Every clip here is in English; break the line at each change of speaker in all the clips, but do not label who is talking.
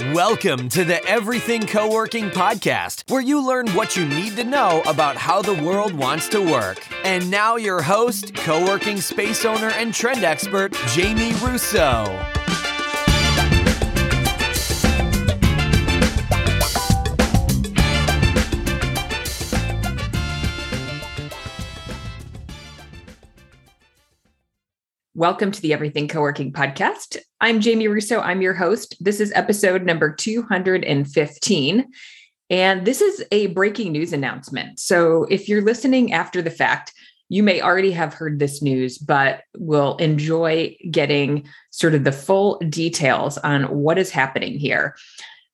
Welcome to the Everything Co working podcast, where you learn what you need to know about how the world wants to work. And now, your host, co working space owner, and trend expert, Jamie Russo.
Welcome to the Everything Co-working podcast. I'm Jamie Russo. I'm your host. This is episode number 215. And this is a breaking news announcement. So if you're listening after the fact, you may already have heard this news, but will enjoy getting sort of the full details on what is happening here.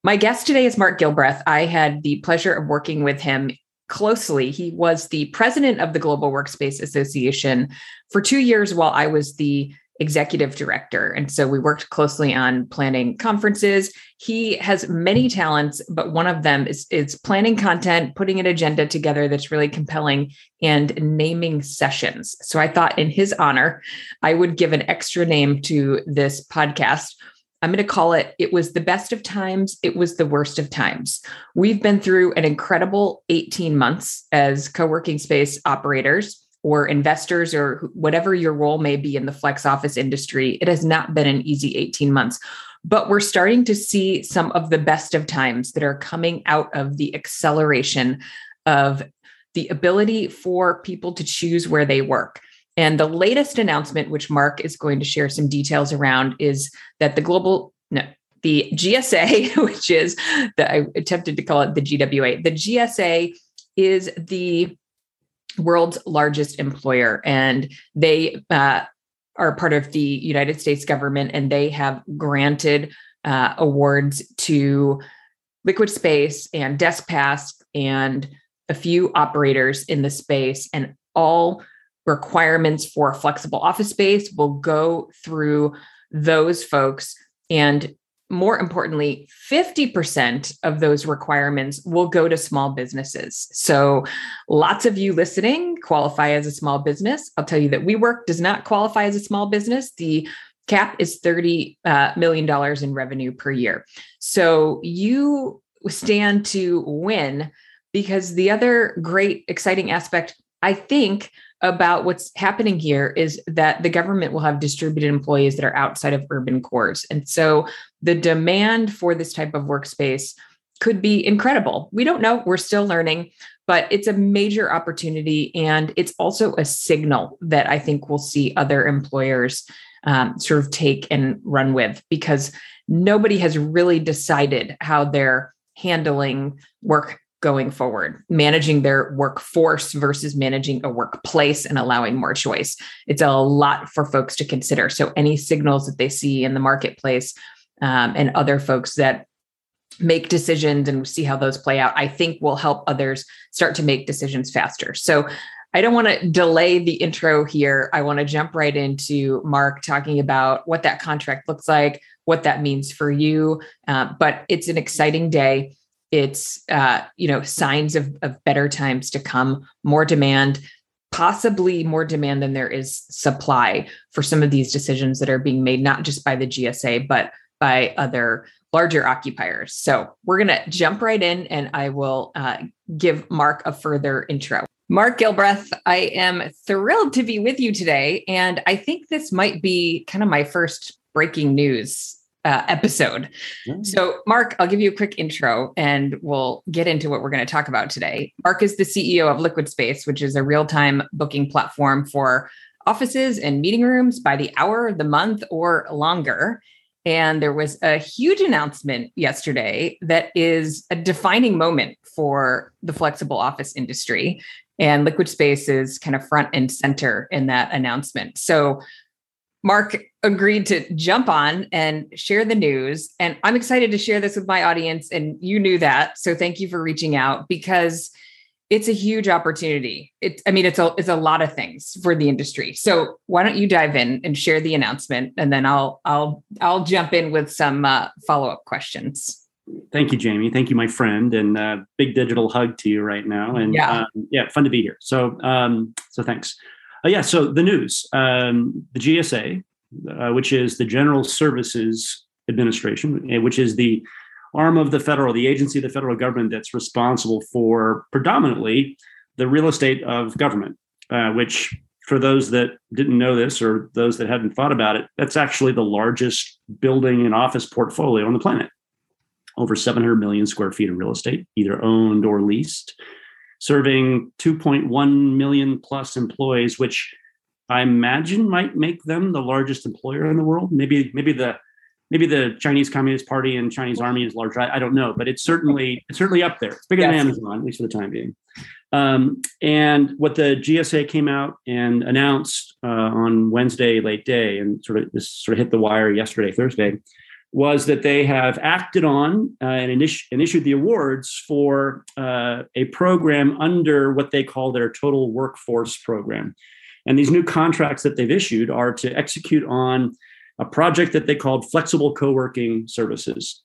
My guest today is Mark Gilbreath. I had the pleasure of working with him closely. He was the president of the Global Workspace Association for two years while I was the executive director. And so we worked closely on planning conferences. He has many talents, but one of them is, is planning content, putting an agenda together that's really compelling, and naming sessions. So I thought, in his honor, I would give an extra name to this podcast I'm going to call it It Was the Best of Times, It Was the Worst of Times. We've been through an incredible 18 months as co working space operators or investors or whatever your role may be in the flex office industry. It has not been an easy 18 months, but we're starting to see some of the best of times that are coming out of the acceleration of the ability for people to choose where they work. And the latest announcement, which Mark is going to share some details around, is that the global, no, the GSA, which is the, I attempted to call it the GWA, the GSA is the world's largest employer, and they uh, are part of the United States government, and they have granted uh, awards to Liquid Space and DeskPass and a few operators in the space, and all requirements for flexible office space will go through those folks. And more importantly, 50% of those requirements will go to small businesses. So, lots of you listening qualify as a small business. I'll tell you that WeWork does not qualify as a small business. The cap is 30 uh, million dollars in revenue per year. So, you stand to win because the other great, exciting aspect, I think, about what's happening here is that the government will have distributed employees that are outside of urban cores. And so the demand for this type of workspace could be incredible. We don't know, we're still learning, but it's a major opportunity. And it's also a signal that I think we'll see other employers um, sort of take and run with because nobody has really decided how they're handling work going forward, managing their workforce versus managing a workplace and allowing more choice. It's a lot for folks to consider. So, any signals that they see in the marketplace um, and other folks that make decisions and see how those play out, I think will help others start to make decisions faster. So, I don't want to delay the intro here. I want to jump right into Mark talking about what that contract looks like, what that means for you. Uh, but it's an exciting day it's uh, you know signs of, of better times to come more demand possibly more demand than there is supply for some of these decisions that are being made not just by the gsa but by other larger occupiers so we're going to jump right in and i will uh, give mark a further intro Mark Gilbreath, I am thrilled to be with you today. And I think this might be kind of my first breaking news uh, episode. Mm. So, Mark, I'll give you a quick intro and we'll get into what we're going to talk about today. Mark is the CEO of Liquid Space, which is a real time booking platform for offices and meeting rooms by the hour, the month, or longer. And there was a huge announcement yesterday that is a defining moment for the flexible office industry. And Liquid Space is kind of front and center in that announcement. So, Mark agreed to jump on and share the news. And I'm excited to share this with my audience. And you knew that. So thank you for reaching out because it's a huge opportunity. It's, I mean, it's a, it's a lot of things for the industry. So why don't you dive in and share the announcement and then I'll, I'll, I'll jump in with some uh, follow-up questions.
Thank you, Jamie. Thank you, my friend, and uh, big digital hug to you right now. And yeah, um, yeah fun to be here. So, um, so thanks. Uh, yeah, so the news, um, the GSA, uh, which is the General Services Administration, eh, which is the arm of the federal, the agency of the federal government that's responsible for predominantly the real estate of government, uh, which for those that didn't know this or those that hadn't thought about it, that's actually the largest building and office portfolio on the planet. Over 700 million square feet of real estate, either owned or leased, serving 2.1 million plus employees, which I imagine might make them the largest employer in the world. Maybe, maybe the maybe the Chinese Communist Party and Chinese Army is larger. I, I don't know, but it's certainly it's certainly up there. It's bigger yes. than Amazon, at least for the time being. Um, and what the GSA came out and announced uh, on Wednesday late day, and sort of this sort of hit the wire yesterday, Thursday, was that they have acted on uh, and, initi- and, issued the awards for uh, a program under what they call their total workforce program. And these new contracts that they've issued are to execute on a project that they called flexible co-working services.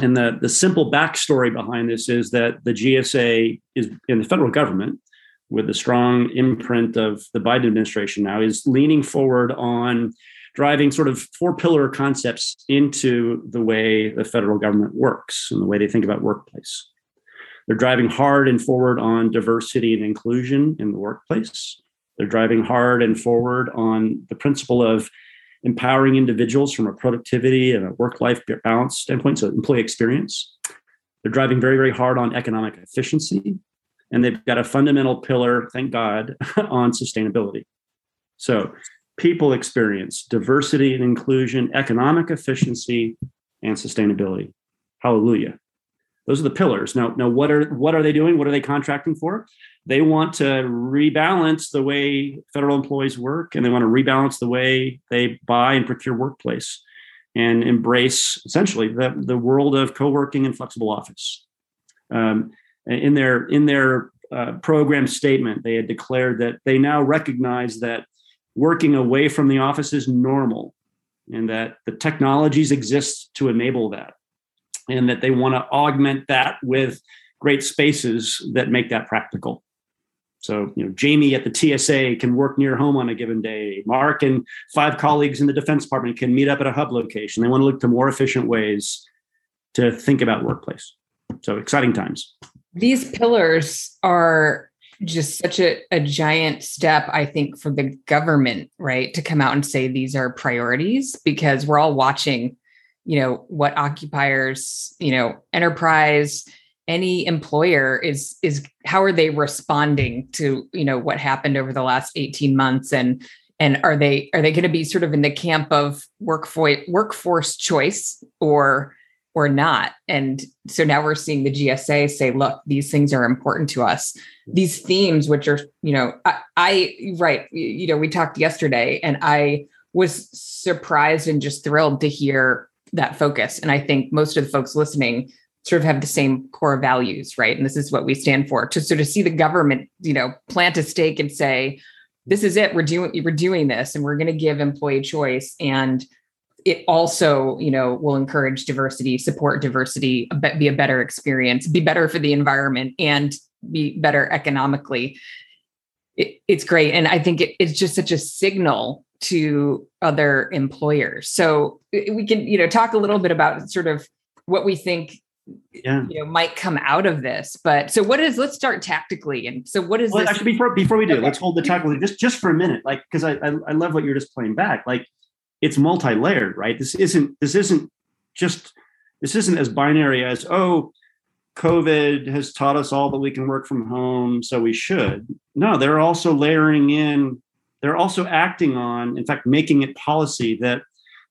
And the, the simple backstory behind this is that the GSA is in the federal government with the strong imprint of the Biden administration now is leaning forward on driving sort of four pillar concepts into the way the federal government works and the way they think about workplace. They're driving hard and forward on diversity and inclusion in the workplace. They're driving hard and forward on the principle of empowering individuals from a productivity and a work life balance standpoint, so employee experience. They're driving very, very hard on economic efficiency. And they've got a fundamental pillar, thank God, on sustainability. So, people experience, diversity and inclusion, economic efficiency, and sustainability. Hallelujah. Those are the pillars. Now, now what are what are they doing? What are they contracting for? They want to rebalance the way federal employees work, and they want to rebalance the way they buy and procure workplace, and embrace essentially the, the world of co-working and flexible office. Um, in their in their uh, program statement, they had declared that they now recognize that working away from the office is normal, and that the technologies exist to enable that and that they want to augment that with great spaces that make that practical. So, you know, Jamie at the TSA can work near home on a given day. Mark and five colleagues in the Defense Department can meet up at a hub location. They want to look to more efficient ways to think about workplace. So, exciting times.
These pillars are just such a, a giant step, I think, for the government, right, to come out and say these are priorities because we're all watching you know what occupiers you know enterprise any employer is is how are they responding to you know what happened over the last 18 months? And and are they are they going to be sort of in the camp of workforce workforce choice or or not? And so now we're seeing the gsa say look these things are important to us. These themes which are you know i, I right you know we talked yesterday and i was surprised and just thrilled to hear that focus. And I think most of the folks listening sort of have the same core values, right? And this is what we stand for. To sort of see the government, you know, plant a stake and say, this is it. We're doing we're doing this and we're going to give employee choice. And it also, you know, will encourage diversity, support diversity, be a better experience, be better for the environment, and be better economically. It, it's great. And I think it, it's just such a signal to other employers. So we can, you know, talk a little bit about sort of what we think yeah. you know might come out of this. But so what is let's start tactically. And so what is
well,
this?
actually before before we do, okay. let's hold the tactically just just for a minute. Like because I, I I love what you're just playing back. Like it's multi-layered, right? This isn't this isn't just this isn't as binary as oh COVID has taught us all that we can work from home, so we should. No, they're also layering in they're also acting on, in fact, making it policy that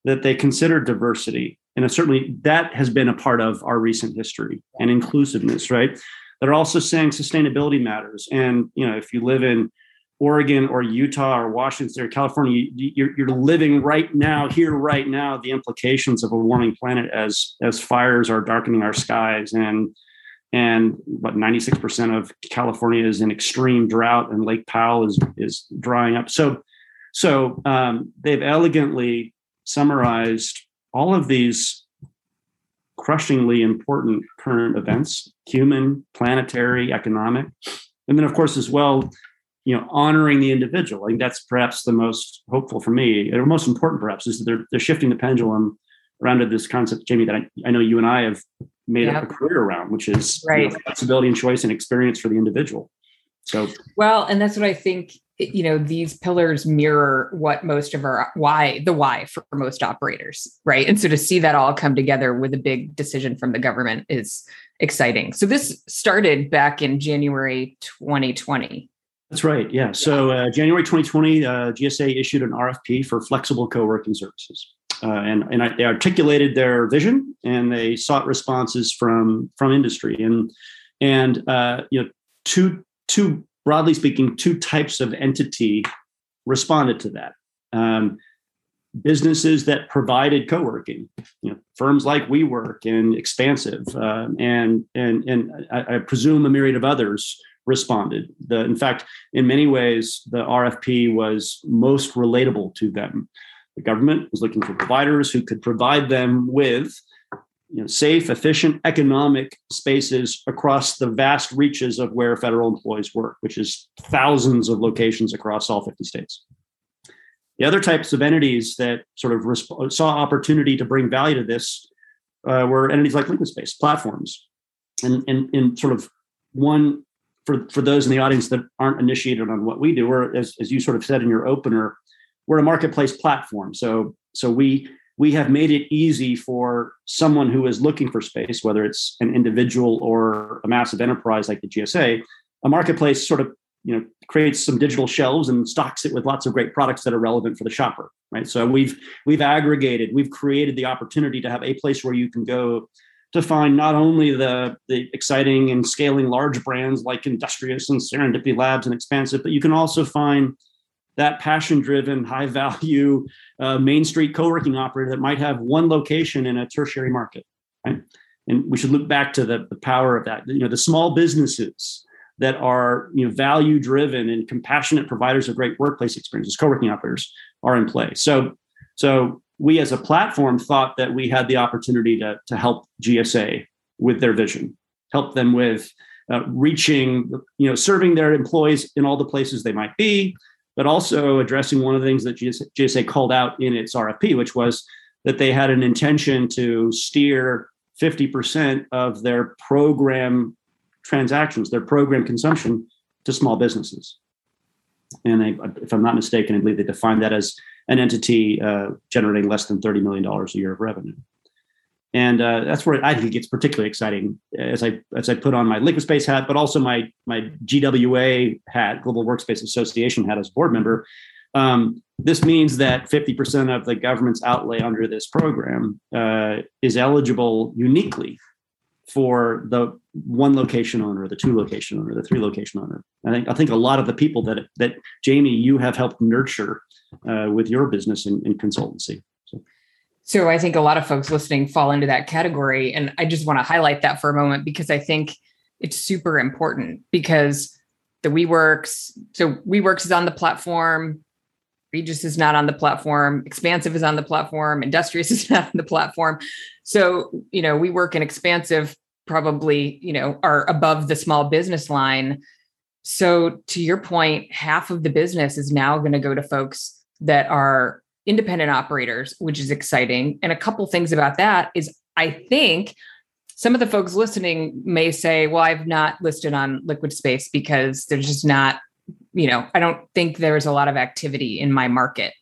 that they consider diversity. And certainly that has been a part of our recent history and inclusiveness, right? They're also saying sustainability matters. And you know, if you live in Oregon or Utah or Washington or California, you're, you're living right now, here right now, the implications of a warming planet as as fires are darkening our skies and and what 96% of California is in extreme drought, and Lake Powell is is drying up. So, so um, they've elegantly summarized all of these crushingly important current events: human, planetary, economic, and then, of course, as well, you know, honoring the individual. I think that's perhaps the most hopeful for me, or most important, perhaps, is that they're they're shifting the pendulum around to this concept, Jamie, that I, I know you and I have made
Yep.
a career around, which is you know, flexibility and choice and experience for the individual. So
Well, and that's what I think, you know, these pillars mirror what most of our why, the why for most operators, right? And so to see that all come together with a big decision from the government is exciting. So this started back in January 2020.
That's right. Yeah. So uh, January 2020, uh, GSA issued an RFP for flexible co-working services, uh, and and I, they articulated their vision and they sought responses from from industry and and uh, you know two two broadly speaking two types of entity responded to that. Um, businesses that provided co-working, you know, firms like WeWork and Expansive, uh, and and and I, I presume a myriad of others responded. The in fact, in many ways, the RFP was most relatable to them. The government was looking for providers who could provide them with you know, safe, efficient, economic spaces across the vast reaches of where federal employees work, which is thousands of locations across all 50 states. The other types of entities that sort of resp- saw opportunity to bring value to this uh, were entities like Liquid Space platforms, and and in sort of one for for those in the audience that aren't initiated on what we do, we're as, as you sort of said in your opener, we're a marketplace platform. So so we we have made it easy for someone who is looking for space, whether it's an individual or a massive enterprise like the GSA, a marketplace sort of you know creates some digital shelves and stocks it with lots of great products that are relevant for the shopper right? So we've we've aggregated we've created the opportunity to have a place where you can go to find not only the the exciting and scaling large brands like industrious and serendipity labs and expansive but you can also find that passion driven high value uh, main street co-working operator that might have one location in a tertiary market right? And we should look back to the, the power of that. You know the small businesses that are you know value driven and compassionate providers of great workplace experiences co-working operators are in play. So so we as a platform thought that we had the opportunity to, to help gsa with their vision help them with uh, reaching you know serving their employees in all the places they might be but also addressing one of the things that GSA, called out in its rfp which was that they had an intention to steer 50% of their program transactions, their program consumption to small businesses. And if I'm not mistaken, I believe they defined that as an entity uh, generating less than $30 million a year of revenue. And uh, that's where I think it gets particularly exciting as I as I put on my Liquid Space hat, but also my my GWA hat, Global Workspace Association hat as board member. Um, this means that 50% of the government's outlay under this program uh, is eligible uniquely for the one location owner, the two location owner, the three location owner. I think I think a lot of the people that that Jamie you have helped nurture uh, with your business and consultancy. So.
I think a lot of folks listening fall into that category. And I just want to highlight that for a moment because I think it's super important because the WeWorks, so WeWorks is on the platform, Regus is not on the platform, Expansive is on the platform, Industrious is not on the platform. So, you know, WeWork and Expansive probably, you know, are above the small business line. So to your point, half of the business is now going to go to folks that are independent operators, which is exciting. And a couple things about that is I think some of the folks listening may say, well, I've not listed on liquid space because there's just not, you know, I don't think there's a lot of activity in my market.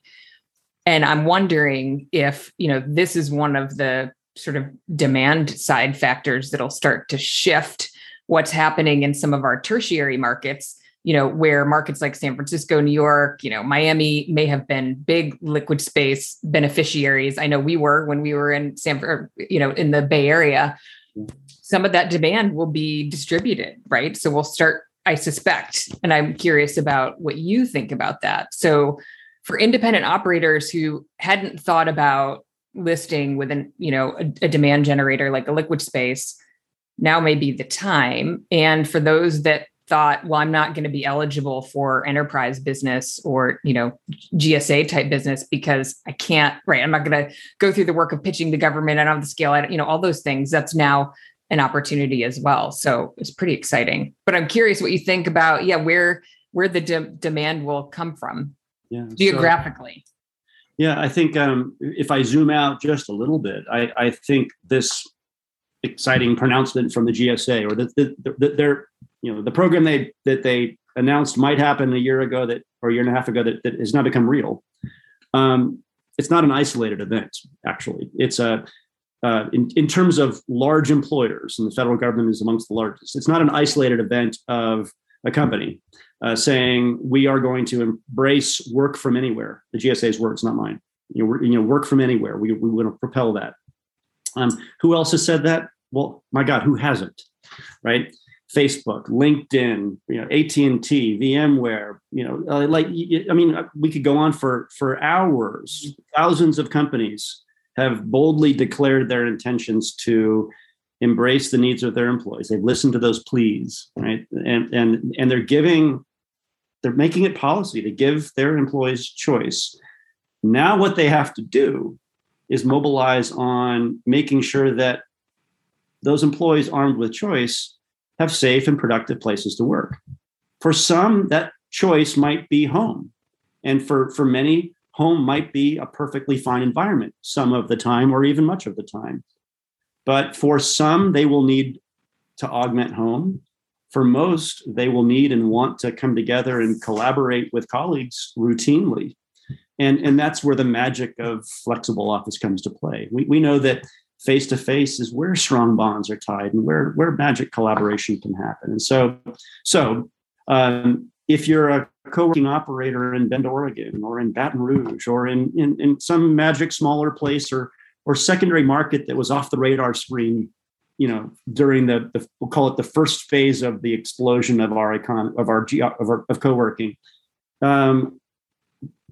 And I'm wondering if, you know, this is one of the sort of demand side factors that'll start to shift what's happening in some of our tertiary markets you know, where markets like San Francisco, New York, you know, Miami may have been big liquid space beneficiaries. I know we were when we were in San, you know, in the Bay Area. Some of that demand will be distributed, right? So we'll start, I suspect, and I'm curious about what you think about that. So for independent operators who hadn't thought about listing with an, you know, a, a demand generator like a liquid space, now may be the time. And for those that thought, well, I'm not going to be eligible for enterprise business or, you know, GSA type business because I can't, right. I'm not going to go through the work of pitching the government. I don't have the scale. I, you know, all those things. That's now an opportunity as well. So it's pretty exciting. But I'm curious what you think about, yeah, where where the de- demand will come from
yeah,
geographically.
So, yeah, I think um, if I zoom out just a little bit, I, I think this exciting pronouncement from the GSA or that the, the, the, their you know the program they that they announced might happen a year ago that or a year and a half ago that, that has now become real. Um, it's not an isolated event. Actually, it's a uh, in, in terms of large employers, and the federal government is amongst the largest. It's not an isolated event of a company uh, saying we are going to embrace work from anywhere. The GSA's words, not mine. You know, you know, work from anywhere. We we want to propel that. Um, who else has said that? Well, my God, who hasn't? Right? Facebook, LinkedIn, you know, AT and T, VMware. You know, uh, like I mean, uh, we could go on for for hours. Thousands of companies have boldly declared their intentions to embrace the needs of their employees. They've listened to those pleas, right? And and and they're giving, they're making it policy to give their employees choice. Now, what they have to do is mobilize on making sure that those employees armed with choice have safe and productive places to work. For some, that choice might be home. And for, for many, home might be a perfectly fine environment some of the time or even much of the time. But for some, they will need to augment home. For most, they will need and want to come together and collaborate with colleagues routinely. And, and that's where the magic of flexible office comes to play. We, we know that face to face is where strong bonds are tied and where, where magic collaboration can happen. And so, so um, if you're a co-working operator in Bend, Oregon, or in Baton Rouge, or in, in, in some magic smaller place or or secondary market that was off the radar screen, you know, during the, the we'll call it the first phase of the explosion of our econ of our of, our, of co-working, um,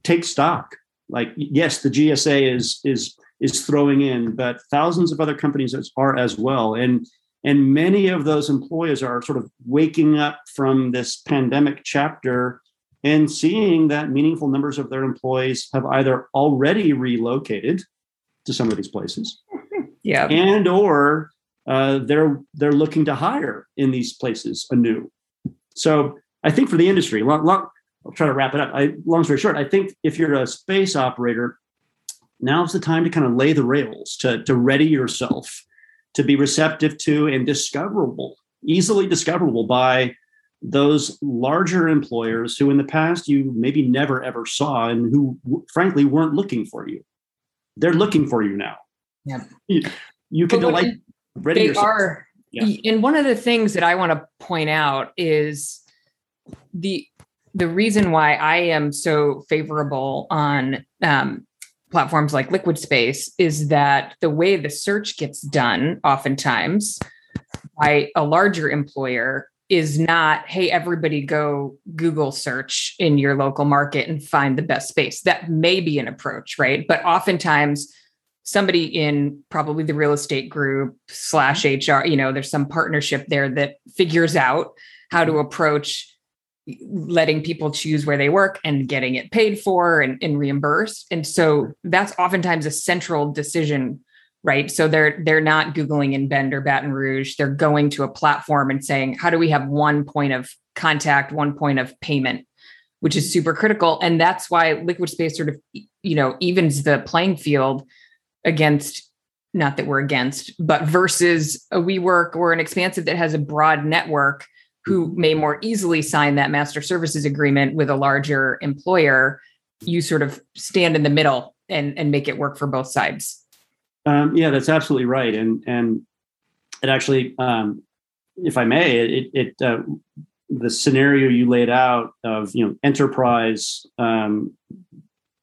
take stock. Like yes, the GSA is is is throwing in, but thousands of other companies are as well, and and many of those employers are sort of waking up from this pandemic chapter and seeing that meaningful numbers of their employees have either already relocated to some of these places
yeah.
and or uh, they're they're looking to hire in these places anew. So i think for the industry long, long, i'll try to wrap it up. I, long story short i think if you're a space operator now's the time to kind of lay the rails to, to ready yourself to be receptive to and discoverable easily discoverable by those larger employers who in the past you maybe never ever saw and who frankly weren't looking for you they're looking for you now
yeah
you, you can like ready
they
yourself.
are yeah. and one of the things that i want to point out is the the reason why i am so favorable on um, platforms like liquid space is that the way the search gets done oftentimes by a larger employer is not hey everybody go google search in your local market and find the best space. That may be an approach right? But oftentimes somebody in probably the real estate group slash hr you know there's some partnership there that figures out how to approach letting people choose where they work and getting it paid for and, and reimbursed. And so that's oftentimes a central decision right? So they're they're not googling in bend or baton rouge. They're going to a platform and saying how do we have one point of contact one point of payment? Which is super critical. And that's why liquid space sort of you know evens the playing field against not that we're against but versus a WeWork or an expansive that has a broad network who may more easily sign that master services agreement with a larger employer, you sort of stand in the middle and, and make it work for both sides.
Um, yeah, that's absolutely right. And, and it actually, um, if I may, it, it uh, the scenario you laid out of, you know, enterprise um,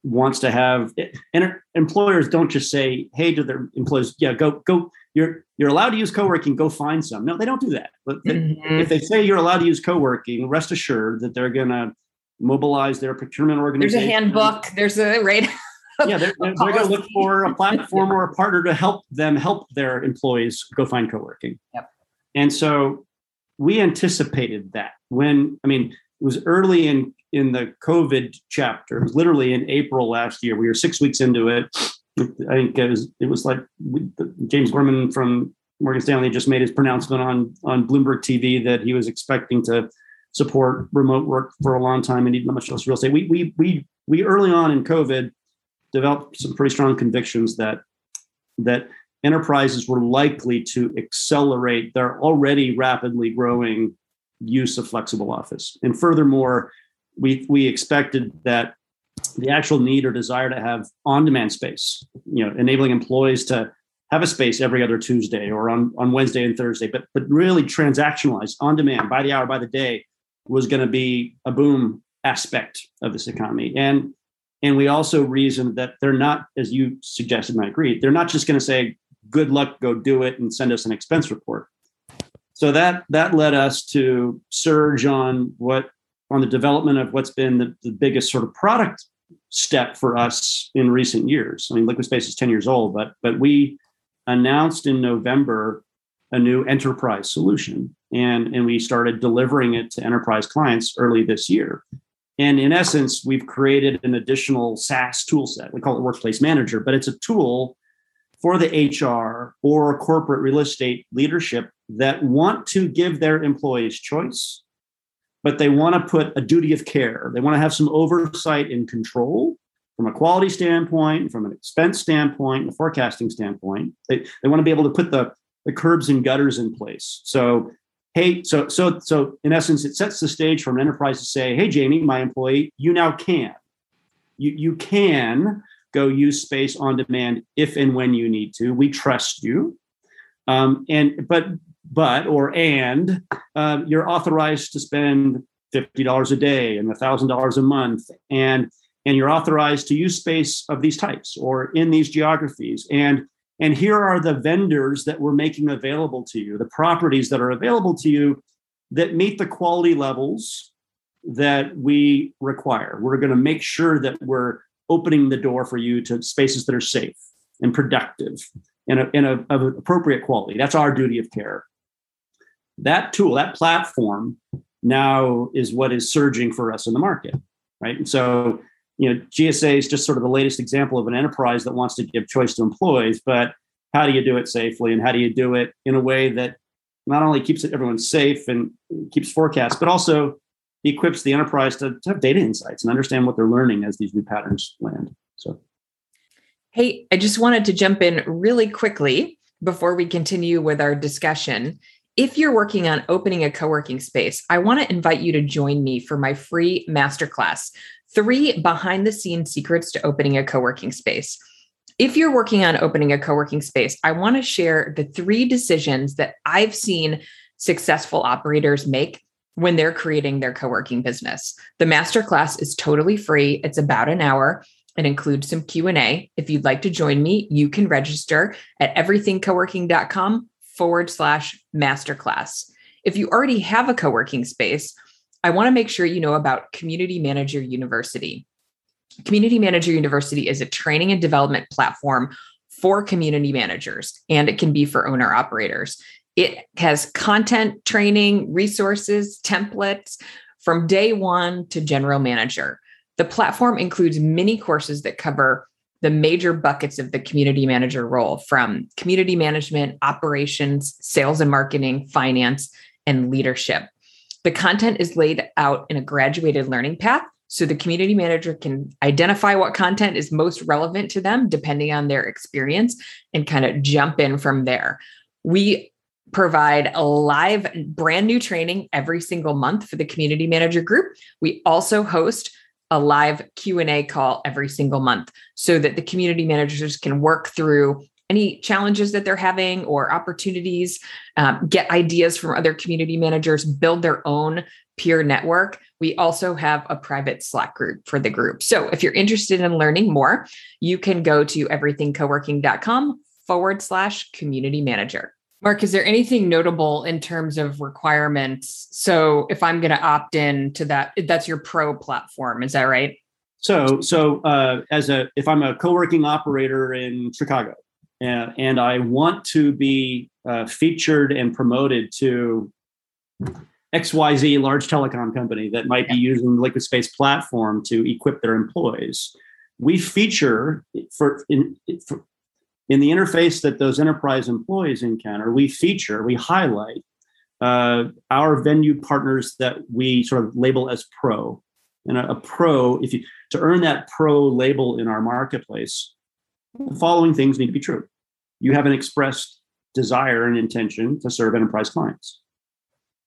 wants to have, and employers don't just say, Hey, to their employees, yeah, go, go, you're you're allowed to use co-working go find some. No they don't do that. But mm-hmm. if they say you're allowed to use co-working rest assured that they're going to mobilize their procurement organization
there's a handbook. There's a right?
Yeah they're, they're, they're going to look for a platform or a partner to help them help their employees go find co-working.
Yep.
and so we anticipated that when i mean it was early in in the covid chapter. It was literally in april last year. We were six weeks into it I think it was it was like James Gorman from Morgan Stanley just made his pronouncement on on Bloomberg TV that he was expecting to support remote work for a long time and need much less real estate. We we we we early on in COVID developed some pretty strong convictions that that enterprises were likely to accelerate their already rapidly growing use of flexible office. And furthermore, we, we expected that the actual need or desire to have on-demand space, you know, enabling employees to have a space every other Tuesday or on, on Wednesday and Thursday, but but really transactionalized on demand by the hour, by the day was going to be a boom aspect of this economy. And and we also reasoned that they're not, as you suggested, and I agree, they're not just going to say, good luck, go do it, and send us an expense report. So that that led us to surge on what on the development of what's been the, the biggest sort of product step for us in recent years. I mean, Liquid Space is 10 years old, but but we announced in November a new enterprise solution and, and we started delivering it to enterprise clients early this year. And in essence, we've created an additional SaaS tool set. We call it Workplace Manager, but it's a tool for the HR or corporate real estate leadership that want to give their employees choice, but they want to put a duty of care. They want to have some oversight and control from a quality standpoint, from an expense standpoint, a forecasting standpoint. They, they want to be able to put the, the curbs and gutters in place. So, hey, so so so in essence, it sets the stage for an enterprise to say, hey, Jamie, my employee, you now can. You, you can go use space on demand if and when you need to. We trust you. Um, and but but or and uh, you're authorized to spend fifty dollars a day and thousand dollars a month and and you're authorized to use space of these types or in these geographies. And and here are the vendors that we're making available to you the properties that are available to you that meet the quality levels that we require. We're going to make sure that we're opening the door for you to spaces that are safe and productive and, a, and a, of appropriate quality. That's our duty of care that tool that platform now is what is surging for us in the market right and so you know, GSA is just sort of the latest example of an enterprise that wants to give choice to employees, but how do you do it safely and how do you do it in a way that not only keeps everyone safe and keeps forecasts, but also equips the enterprise to, to have data insights and understand what they're learning as these new patterns land. So,
hey, I just wanted to jump in really quickly before we continue with our discussion. If you're working on opening a co working space, I want to invite you to join me for my free masterclass Three behind the scenes secrets to opening a co working space. If you're working on opening a co working space, I want to share the three decisions that I've seen successful operators make when they're creating their co working business. The masterclass is totally free, it's about an hour. It includes some Q&A. If you'd like to join me, you can register at everythingcoworking.com forward slash masterclass. If you already have a co-working space, I want to make sure you know about Community Manager University. Community Manager University is a training and development platform for community managers, and it can be for owner operators. It has content, training, resources, templates from day one to general manager. The platform includes many courses that cover the major buckets of the community manager role from community management, operations, sales and marketing, finance, and leadership. The content is laid out in a graduated learning path so the community manager can identify what content is most relevant to them depending on their experience and kind of jump in from there. We provide a live brand new training every single month for the community manager group. We also host a live Q&A call every single month so that the community managers can work through any challenges that they're having or opportunities, um, get ideas from other community managers, build their own peer network. We also have a private Slack group for the group. So if you're interested in learning more, you can go to everythingcoworking.com forward slash community manager. Mark, is there anything notable in terms of requirements? So if I'm going to opt in to that, that's your pro platform, is that right?
So, so uh, as a if I'm a co-working operator in Chicago, and, and I want to be uh, featured and promoted to XYZ large telecom company that might be using the Liquid Space platform to equip their employees. We feature for in, for in the interface that those enterprise employees encounter, we feature, we highlight uh, our venue partners that we sort of label as pro. And a, a pro, if you to earn that pro label in our marketplace, the following things need to be true. you have an expressed desire and intention to serve enterprise clients.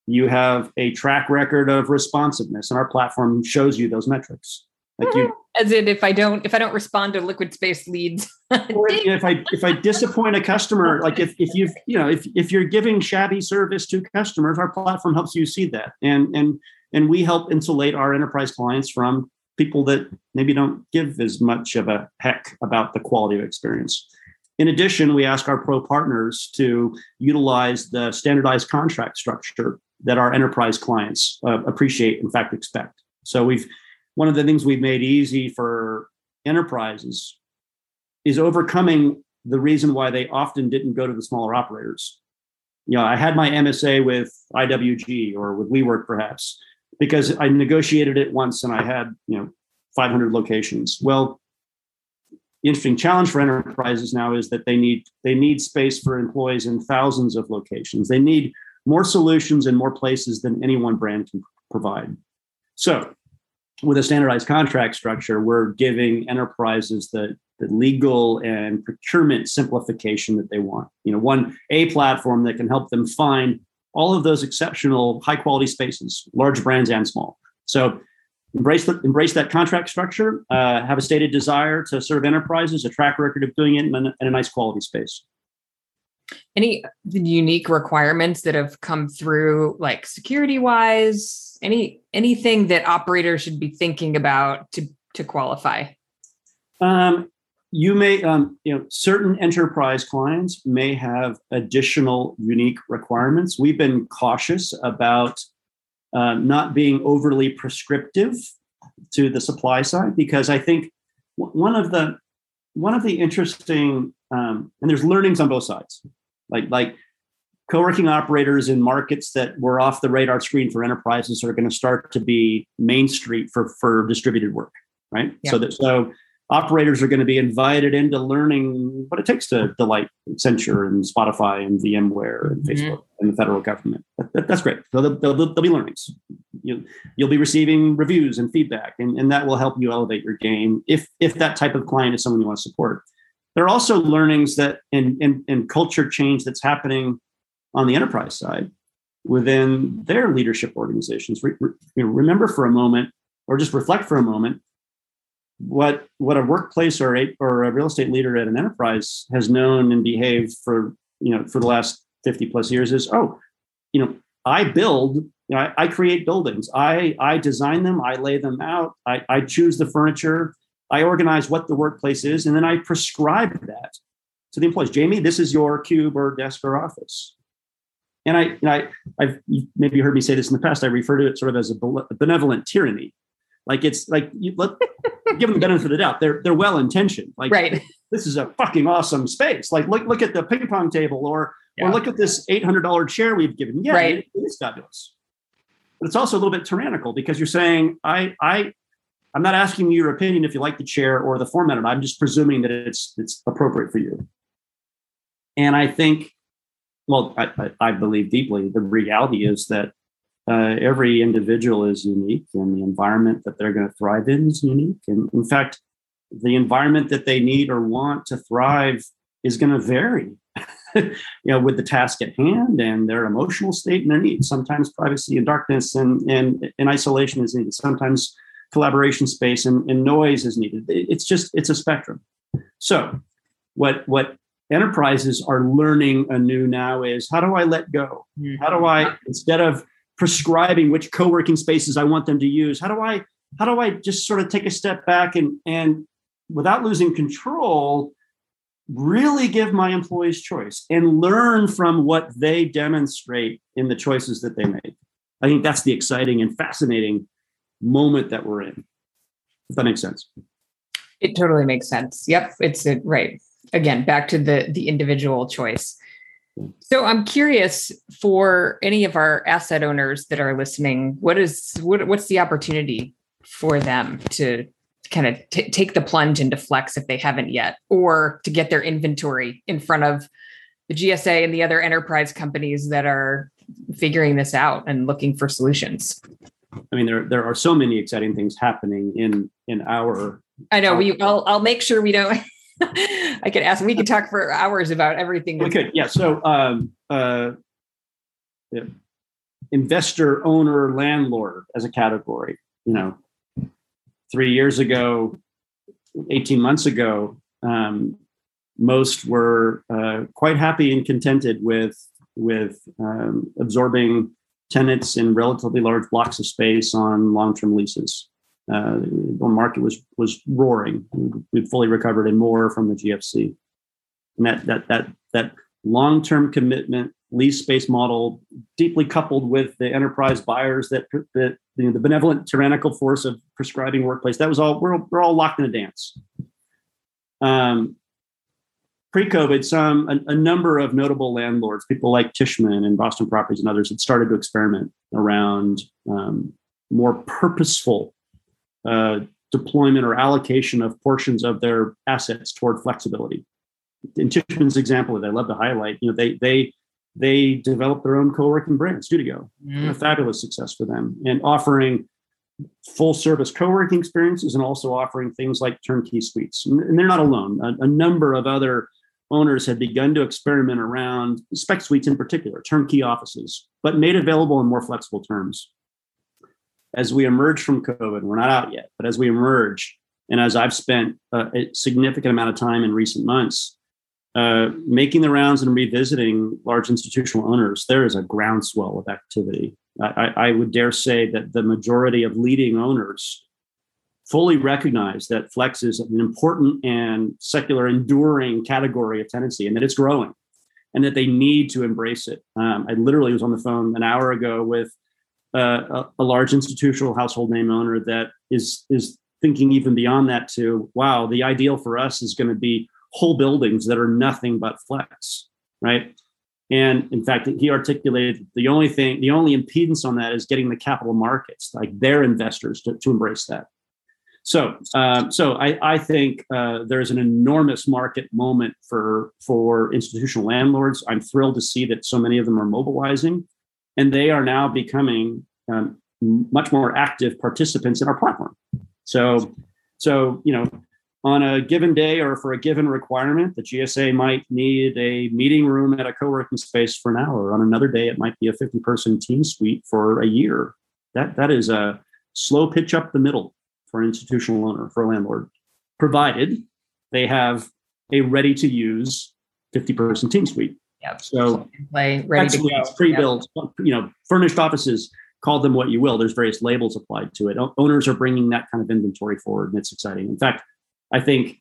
You have a track record of responsiveness, and our platform shows you those metrics.
Like you, as in, if I don't, if I don't respond to liquid space leads,
or if I if I disappoint a customer, like if if you've you know if if you're giving shabby service to customers, our platform helps you see that, and and and we help insulate our enterprise clients from people that maybe don't give as much of a heck about the quality of experience. In addition, we ask our pro partners to utilize the standardized contract structure that our enterprise clients uh, appreciate, in fact, expect. So we've one of the things we've made easy for enterprises is overcoming the reason why they often didn't go to the smaller operators. You know, I had my MSA with IWG or with WeWork perhaps because I negotiated it once and I had, you know, 500 locations. Well, interesting challenge for enterprises now is that they need they need space for employees in thousands of locations. They need more solutions in more places than any one brand can provide. So with a standardized contract structure, we're giving enterprises the, the legal and procurement simplification that they want. You know, one a platform that can help them find all of those exceptional high quality spaces, large brands and small. So embrace the, embrace that contract structure. Uh, have a stated desire to serve enterprises, a track record of doing it in a, in a nice quality space.
Any unique requirements that have come through, like security wise, any anything that operators should be thinking about to to qualify?
Um, you may, um, you know, certain enterprise clients may have additional unique requirements. We've been cautious about uh, not being overly prescriptive to the supply side because I think one of the one of the interesting um, and there's learnings on both sides. Like like co-working operators in markets that were off the radar screen for enterprises are going to start to be main street for for distributed work right yeah. so that so operators are going to be invited into learning what it takes to delight Accenture and Spotify and VMware and mm-hmm. Facebook and the federal government. That, that, that's great. So there'll, there'll, there'll, be learnings. You, you'll be receiving reviews and feedback, and, and that will help you elevate your game if if that type of client is someone you want to support. There are also learnings that in, in, in culture change that's happening on the enterprise side within their leadership organizations. Re, re, remember for a moment, or just reflect for a moment, what what a workplace or a, or a real estate leader at an enterprise has known and behaved for you know for the last 50 plus years is oh you know i build you know, I, I, create buildings. I i design them. I lay them out. I, I choose the furniture. I organize what the workplace is and then i prescribe that to the employees. Jamie this is your cube or desk or office. And I, and I, I've maybe heard me say this in the past. I refer to it sort of as a benevolent tyranny. Like it's like you let give them the benefit of the doubt. They're they're well intentioned. Like
right.
this is a fucking awesome space. Like look look at the ping pong table or yeah. or look at this eight hundred dollar chair we've given. Yeah, right. it, is fabulous. But it's also a little bit tyrannical because you're saying I I I'm not asking you your opinion if you like the chair or the format. I'm just presuming that it's it's appropriate for you. And I think well, I, I, believe deeply the reality is that uh, every individual is unique and the environment that they're going to thrive in is unique. And in fact, the environment that they need or want to thrive is going to vary, you know, with the task at hand and their emotional state and their needs. Sometimes privacy and darkness and, and, and isolation is needed. Sometimes collaboration space and, and noise is needed. It's just, it's a spectrum. So what, what enterprises are learning anew now is how do I let go? Mm-hmm. How do I, instead of prescribing which co-working spaces I want them to use, how do I, how do I just sort of take a step back and, and without losing control, really give my employees choice and learn from what they demonstrate in the choices that they make. I think that's the exciting and fascinating moment that we're in. If that makes sense.
It totally makes sense. Yep, it's it, right again back to the the individual choice so i'm curious for any of our asset owners that are listening what is what, what's the opportunity for them to kind of t- take the plunge into flex if they haven't yet or to get their inventory in front of the gsa and the other enterprise companies that are figuring this out and looking for solutions?
I mean there there are so many exciting things happening in in our
i know we i'll, I'll make sure we don't I could ask. We could talk for hours about everything.
We could, yeah. So, um, uh, yeah. investor, owner, landlord as a category. You know, three years ago, eighteen months ago, um, most were uh, quite happy and contented with with um, absorbing tenants in relatively large blocks of space on long-term leases. Uh, the market was was roaring. We'd fully recovered and more from the GFC, and that that that that long-term commitment lease space model, deeply coupled with the enterprise buyers that that you know, the benevolent tyrannical force of prescribing workplace. That was all. We're we're all locked in a dance. Um, pre-COVID, some a, a, number of notable landlords, people like Tishman and Boston Properties and others, had started to experiment around um, more purposeful uh, deployment or allocation of portions of their assets toward flexibility. In Tishman's example that I love to highlight, you know, they they they developed their own co-working brand, Studio, mm. a fabulous success for them, and offering full service co-working experiences and also offering things like turnkey suites. And they're not alone. A, a number of other owners had begun to experiment around spec suites in particular, turnkey offices, but made available in more flexible terms. As we emerge from COVID, we're not out yet, but as we emerge, and as I've spent a, significant amount of time in recent months uh, making the rounds and revisiting large institutional owners, there is a groundswell of activity. I, I would dare say that the majority of leading owners fully recognize that flex is an important and secular enduring category of tenancy and that it's growing and that they need to embrace it. Um, I literally was on the phone an hour ago with uh, a, large institutional household name owner that is is thinking even beyond that to wow the ideal for us is going to be whole buildings that are nothing but flex right? And in fact he articulated the only thing the only impedance on that is getting the capital markets like their investors to, to embrace that. So, um, so I, I think uh, there's an enormous market moment for for institutional landlords. I'm thrilled to see that so many of them are mobilizing, and they are now becoming um, much more active participants in our platform. So, so you know, on a given day or for a given requirement, the GSA might need a meeting room at a co-working space for an hour. On another day, it might be a 50-person team suite for a year. That that is a slow pitch up the middle for an institutional owner, for a landlord, provided they have a ready to use 50 person team suite.
Yep.
So
play ready to go.
Pre-built, yep. you know, furnished offices, call them what you will. There's various labels applied to it. owners are bringing that kind of inventory forward and it's exciting. In fact, I think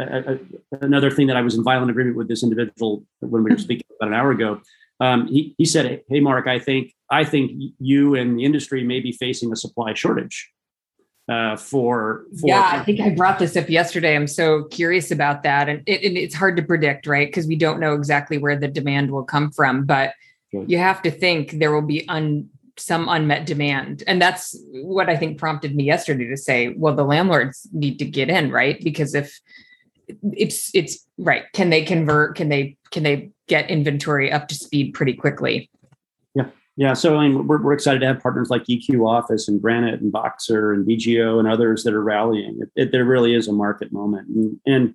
uh, another thing that I was in violent agreement with this individual when we were speaking about an hour ago. Um, he, he said, "Hey, Mark, I think I think you and the industry may be facing a supply shortage uh, for, for,
yeah i think i brought this up yesterday. I'm so curious about that. And, it, and it's hard to predict right? Because we don't know exactly where the demand will come from. But you have to think there will be un, some unmet demand. And that's what i think prompted me yesterday to say well the landlords need to get in right? Because if it's it's right. Can they convert? Can they can they get inventory up to speed pretty quickly
yeah, so I mean, we're, we're excited to have partners like EQ Office and Granite and Boxer and VGO and others that are rallying. It, it, there really is a market moment, and, and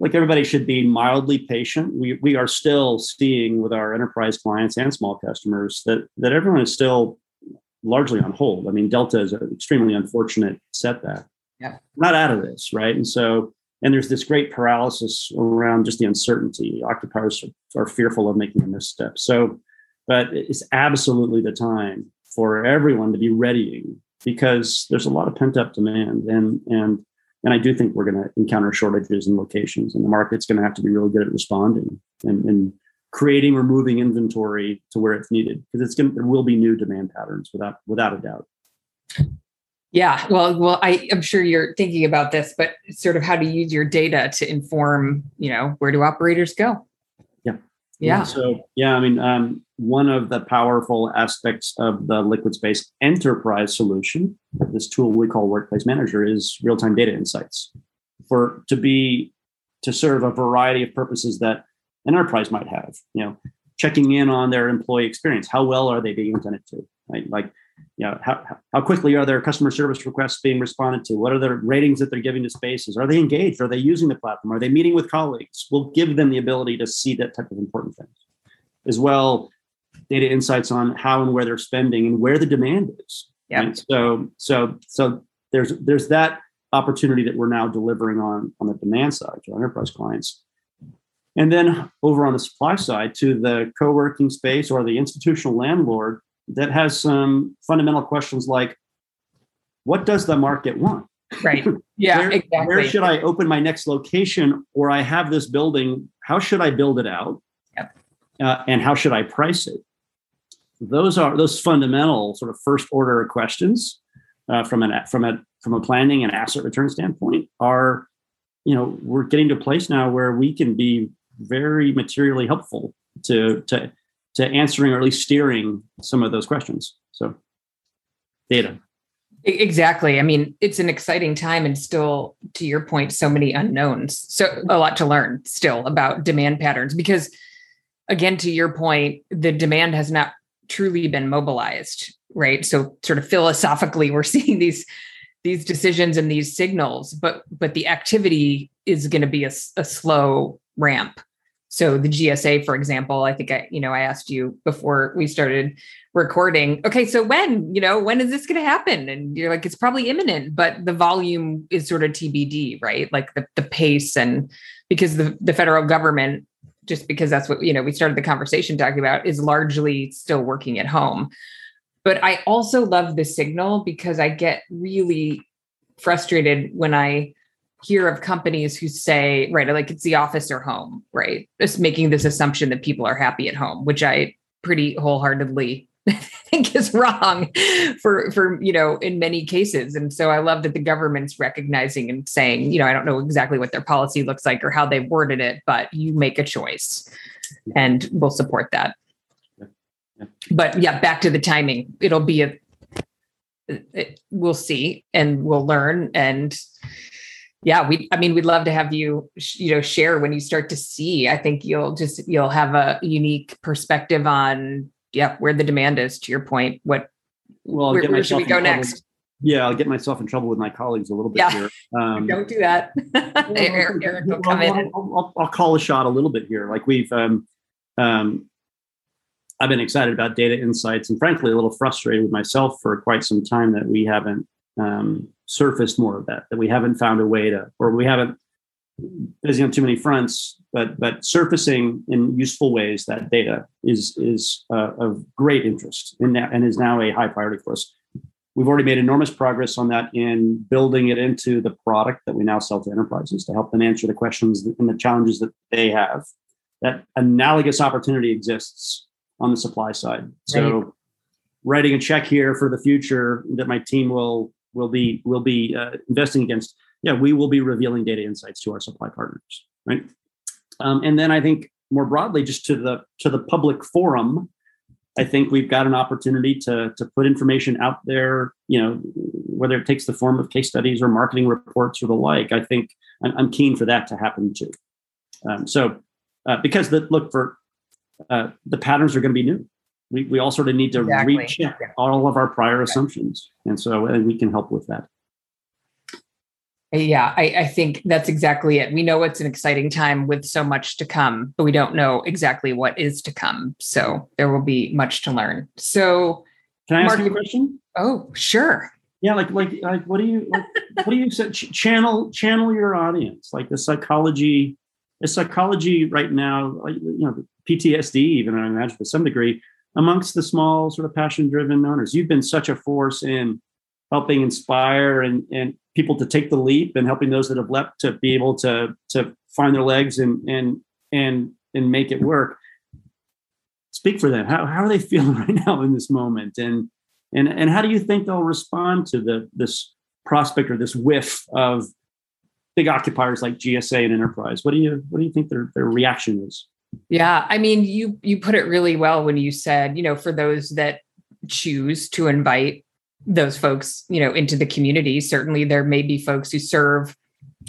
like everybody should be mildly patient. We we are still seeing with our enterprise clients and small customers that that everyone is still largely on hold. I mean, Delta is an extremely unfortunate setback.
Yeah,
not out of this, right? And so and there's this great paralysis around just the uncertainty. Occupiers are, are fearful of making a misstep. So but it's absolutely the time for everyone to be readying because there's a lot of pent up demand and and and I do think we're going to encounter shortages in locations, and the market's going to have to be really good at responding and, and creating or moving inventory to where it's needed because it's going there will be new demand patterns without without a doubt.
Yeah, well, well, I, I'm sure you're thinking about this, but sort of how to use your data to inform, you know, where do operators go?
Yeah. So yeah, I mean, um, one of the powerful aspects of the LiquidSpace enterprise solution, this tool we call Workplace Manager, is real-time data insights for to be to serve a variety of purposes that an enterprise might have. You know, checking in on their employee experience. How well are they being attended to? Right? Like you know, how, how quickly are their customer service requests being responded to? What are the ratings that they're giving to spaces? Are they engaged? Are they using the platform? Are they meeting with colleagues? We'll give them the ability to see that type of important things. As well, data insights on how and where they're spending and where the demand is.
Yeah.
Right? So so so there's there's that opportunity that we're now delivering on on the demand side to enterprise clients. And then over on the supply side to the co-working space or the institutional landlord that has some fundamental questions like what does the market want?
Right. Yeah,
where,
exactly.
Where should I open my next location or I have this building? How should I build it out?
Yep.
Uh, and how should I price it? Those are those fundamental sort of first order questions uh, from an from a from a planning and asset return standpoint are, you know, we're getting to a place now where we can be very materially helpful to to to answering or at least steering some of those questions. So, data.
Exactly. I mean, it's an exciting time and still, to your point, so many unknowns. So, a lot to learn still about demand patterns because, again, to your point, the demand has not truly been mobilized, right? So, sort of philosophically, we're seeing these these decisions and these signals, but but the activity is going to be a, a slow ramp. So the GSA, for example, I think I, you know, I asked you before we started recording, okay, so when, you know, when is this going to happen? And you're like, it's probably imminent, but the volume is sort of TBD, right? Like the, the pace and because the, the federal government, just because that's what, you know, we started the conversation talking about is largely still working at home. But I also love the signal because I get really frustrated when I hear of companies who say, right, like it's the office or home, right? Just making this assumption that people are happy at home, which I pretty wholeheartedly think is wrong for for you know in many cases. And so i love that the government's recognizing and saying you know i don't know exactly what their policy looks like or how they've worded it but you make a choice and we'll support that. But yeah back to the timing. It'll be a it, we'll see and we'll learn and yeah we i mean we'd love to have you you know share when you start to see. I think you'll just you'll have a unique perspective on yeah where the demand is to your point what
well
where, where should we go next?
yeah i'll get myself in trouble with my colleagues a little bit
yeah.
here
um, don't do that. Eric, Eric will come
I'll,
in.
I'll, I'll, call a shot a little bit here. Like we've um, um, i've been excited about data insights and frankly a little frustrated with myself for quite some time that we haven't um, surfaced more of that that we haven't found a way to or we haven't busy on too many fronts but but surfacing in useful ways that data is is uh, of great interest and, and is now a high priority for us. We've already made enormous progress on that in building it into the product that we now sell to enterprises to help them answer the questions and the challenges that they have. That analogous opportunity exists on the supply side. So right. writing a check here for the future that my team will will be will be uh, investing against yeah we will be revealing data insights to our supply partners right? Um, and then i think more broadly just to the to the public forum i think we've got an opportunity to to put information out there you know whether it takes the form of case studies or marketing reports or the like i think i'm, I'm keen for that to happen too. Um, so uh, because the look for uh, the patterns are going to be new we, we all sort of need to exactly. recheck all of our prior assumptions and so and we can help with that.
Yeah I, I, think that's exactly it. We know it's an exciting time with so much to come but we don't know exactly what is to come so there will be much to learn. So
can i ask Mark, you a question?
Oh sure.
Yeah like like like what do you like, what do you say channel channel your audience? Like the psychology the psychology right now like, you know ptsd even i imagine to some degree amongst the small sort of passion driven owners. You've been such a force in helping inspire and, and people to take the leap and helping those that have leapt to be able to to find their legs and and and and make it work. Speak for them. How, how are they feeling right now in this moment? And and and how do you think they'll respond to the this prospect or this whiff of big occupiers like gsa and enterprise? What do you what do you think their their reaction is
yeah, I mean, you you put it really well when you said, you know, for those that choose to invite those folks, you know, into the community, certainly there may be folks who serve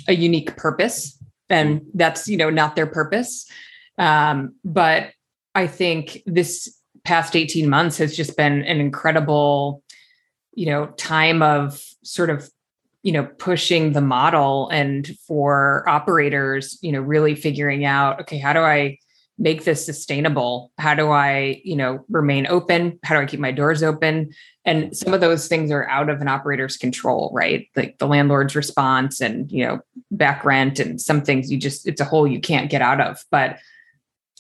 a unique purpose and that's, you know, not their purpose. Um, but I think this past 18 months has just been an incredible you know time of sort of you know pushing the model and for operators you know really figuring out okay how do i make this sustainable? How do i you know remain open? How do i keep my doors open? And some of those things are out of an operator's control right? Like the landlord's response and you know back rent and some things you just it's a hole you can't get out of. But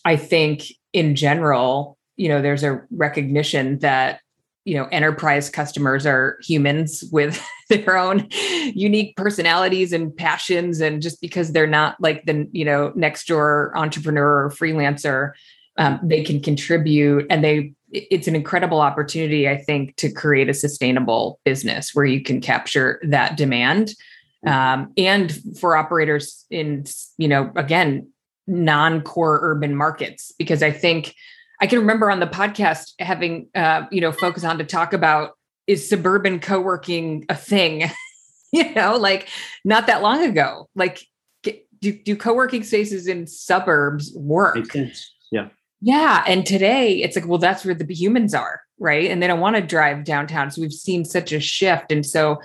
i think in general you know there's a recognition that you know enterprise customers are humans with their own unique personalities and passions and just because they're not like the you know next door entrepreneur or freelancer um, they can contribute and they it's an incredible opportunity i think to create a sustainable business where you can capture that demand um, and for operators in you know again non-core urban markets because i think I can remember on the podcast having uh, you know focus on to talk about is suburban co-working a thing? you know, like not that long ago. Like do, do co-working spaces in suburbs work?
Yeah.
Yeah. And today it's like, well, that's where the humans are, right? And they don't want to drive downtown. So we've seen such a shift. And so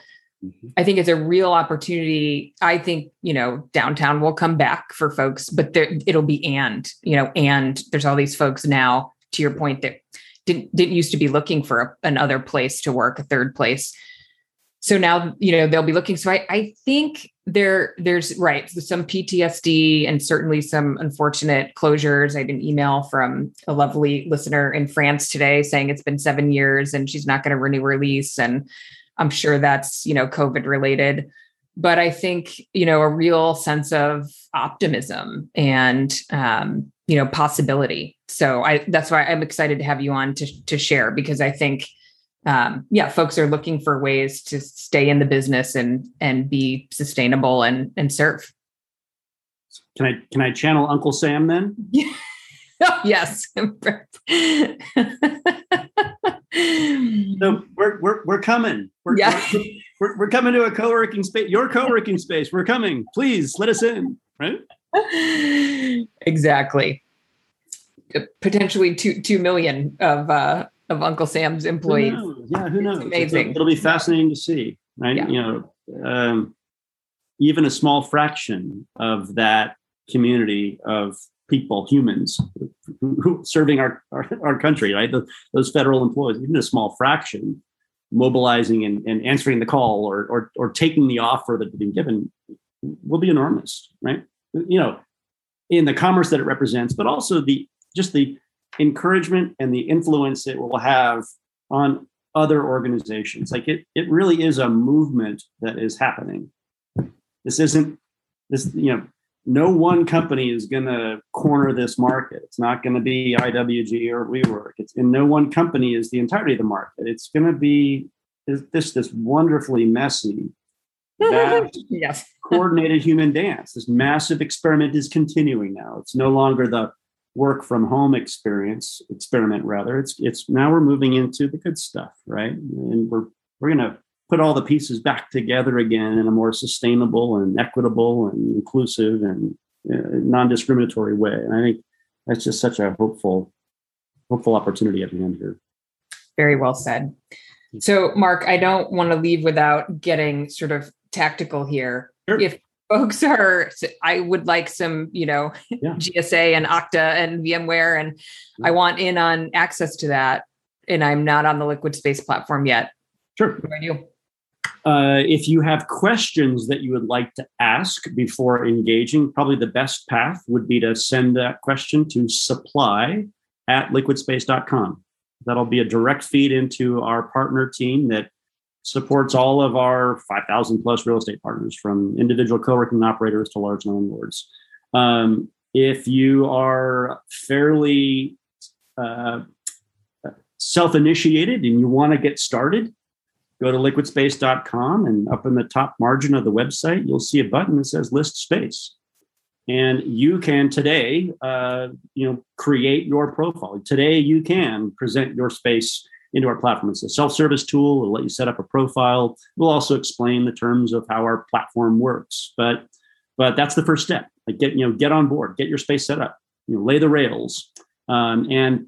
mm-hmm. I think it's a real opportunity. I think, you know, downtown will come back for folks, but there, it'll be and, you know, and there's all these folks now, to your point, that didn't, didn't used to be looking for a, another place to work, a third place. So now, you know, they'll be looking. So I, I think there, there's right, some PTSD and certainly some unfortunate closures. I had an email from a lovely listener in France today saying it's been seven years and she's not going to renew her lease. And I'm sure that's, you know, COVID related. But I think, you know, a real sense of optimism and, um, you know, possibility. So I, that's why I'm excited to have you on to, to share because I think, um, yeah, folks are looking for ways to stay in the business and, and be sustainable and, and serve.
Can I, can I channel Uncle Sam then?
yes.
so we're we're we're coming. We're, yeah. we're, we're coming to a co-working space. Your co-working space. We're coming. Please let us in. Right.
exactly. Potentially two two million of uh, of Uncle Sam's employees.
Who yeah, who knows? It's amazing. It'll, it'll, be fascinating to see. Right. Yeah. You know, um, even a small fraction of that community of people, humans who, serving our, our, our country, right? Those federal employees, even a small fraction, mobilizing and, and answering the call or, or, or taking the offer that has been given will be enormous, right? You know, in the commerce that it represents, but also the just the encouragement and the influence it will have on other organizations. Like it, it really is a movement that is happening. This isn't this, you know, no one company is going to corner this market. It's not going to be IWG or WeWork. It's and no one company is the entirety of the market. It's going to be this this wonderfully messy,
yes.
coordinated human dance. This massive experiment is continuing now. It's no longer the work from home experience experiment rather. It's it's now we're moving into the good stuff, right? And we're we're going to put all the pieces back together again in a more sustainable and equitable and inclusive and uh, non-discriminatory way. And I think that's just such a hopeful, hopeful opportunity at hand here.
Very well said. So, Mark, I don't want to leave without getting sort of tactical here. Sure. If folks are, I would like some, you know, yeah. GSA and Okta and VMware, and yeah. I want in on access to that. And I'm not on the LiquidSpace platform yet.
Sure. What do I do? Uh, if you have questions that you would like to ask before engaging, probably the best path would be to send that question to supply at liquidspace.com. That'll be a direct feed into our partner team that supports all of our 5,000 plus real estate partners from individual co working operators to large landlords. Um, if you are fairly uh, self initiated and you want to get started, go to liquidspace.com and up in the top margin of the website, you'll see a button that says list space. And you can today, uh, you know, create your profile. Today, you can present your space into our platform. It's a self-service tool. It'll let you set up a profile. We'll also explain the terms of how our platform works. But but that's the first step. Like get you know get on board, get your space set up, you know, lay the rails, um, and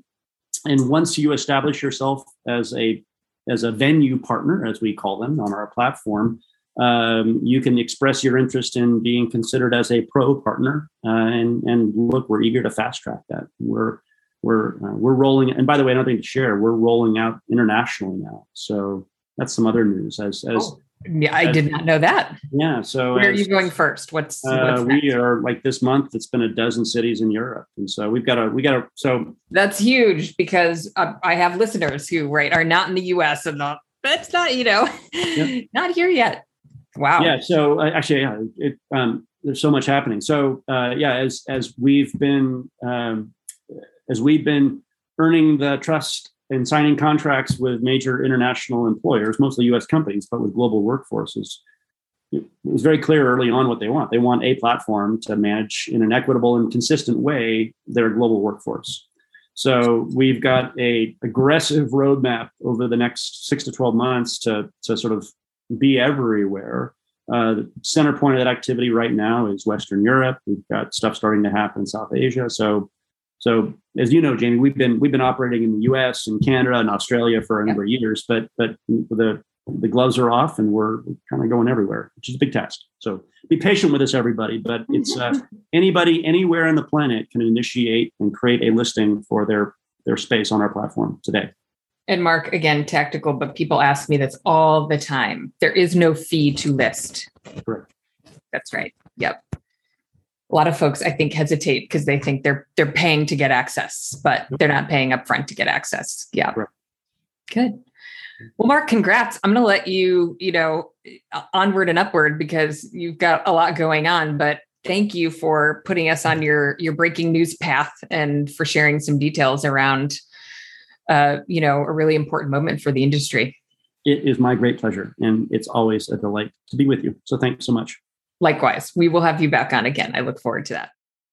and once you establish yourself as a as a venue partner, as we call them on our platform, um, you can express your interest in being considered as a pro partner. Uh, and and look, we're eager to fast track that. We're we're uh, we're rolling. And by the way, another thing to share, we're rolling out internationally now. So that's some other news. As as oh,
yeah, I did not know that.
Yeah. So
where as, are you going first? What's,
uh, what's we are like this month. It's been a dozen cities in Europe, and so we've got a we got a so
that's huge because uh, I have listeners who right are not in the U.S. and not that's not you know yep. not here yet. Wow.
Yeah. So uh, actually, yeah, it, um, there's so much happening. So uh, yeah, as as we've been um, as we've been earning the trust and signing contracts with major international employers, mostly U.S. companies, but with global workforces. It was very clear early on what they want. They want a platform to manage in an equitable and consistent way their global workforce. So we've got a aggressive roadmap over the next six to 12 months to, to sort of be everywhere. Uh, the center point of that activity right now is Western Europe. We've got stuff starting to happen in South Asia. So, so as you know, Jamie, we've been we've been operating in the U.S. and Canada and Australia for a number of years, but but the the gloves are off and we're kind of going everywhere, which is a big task. So be patient with us, everybody. But it's uh, anybody anywhere on the planet can initiate and create a listing for their their space on our platform today.
And Mark, again, tactical, but people ask me this all the time. There is no fee to list.
Correct.
That's right. Yep. A lot of folks, I think, hesitate because they think they're they're paying to get access, but they're not paying upfront to get access. Yeah. Correct. Good. Well, Mark, congrats. I'm going to let you, you know, onward and upward because you've got a lot going on, but thank you for putting us on your your breaking news path and for sharing some details around uh, you know, a really important moment for the industry.
It is my great pleasure. And it's always a delight to be with you. So thanks so much.
Likewise, we will have you back on again. I look forward to that.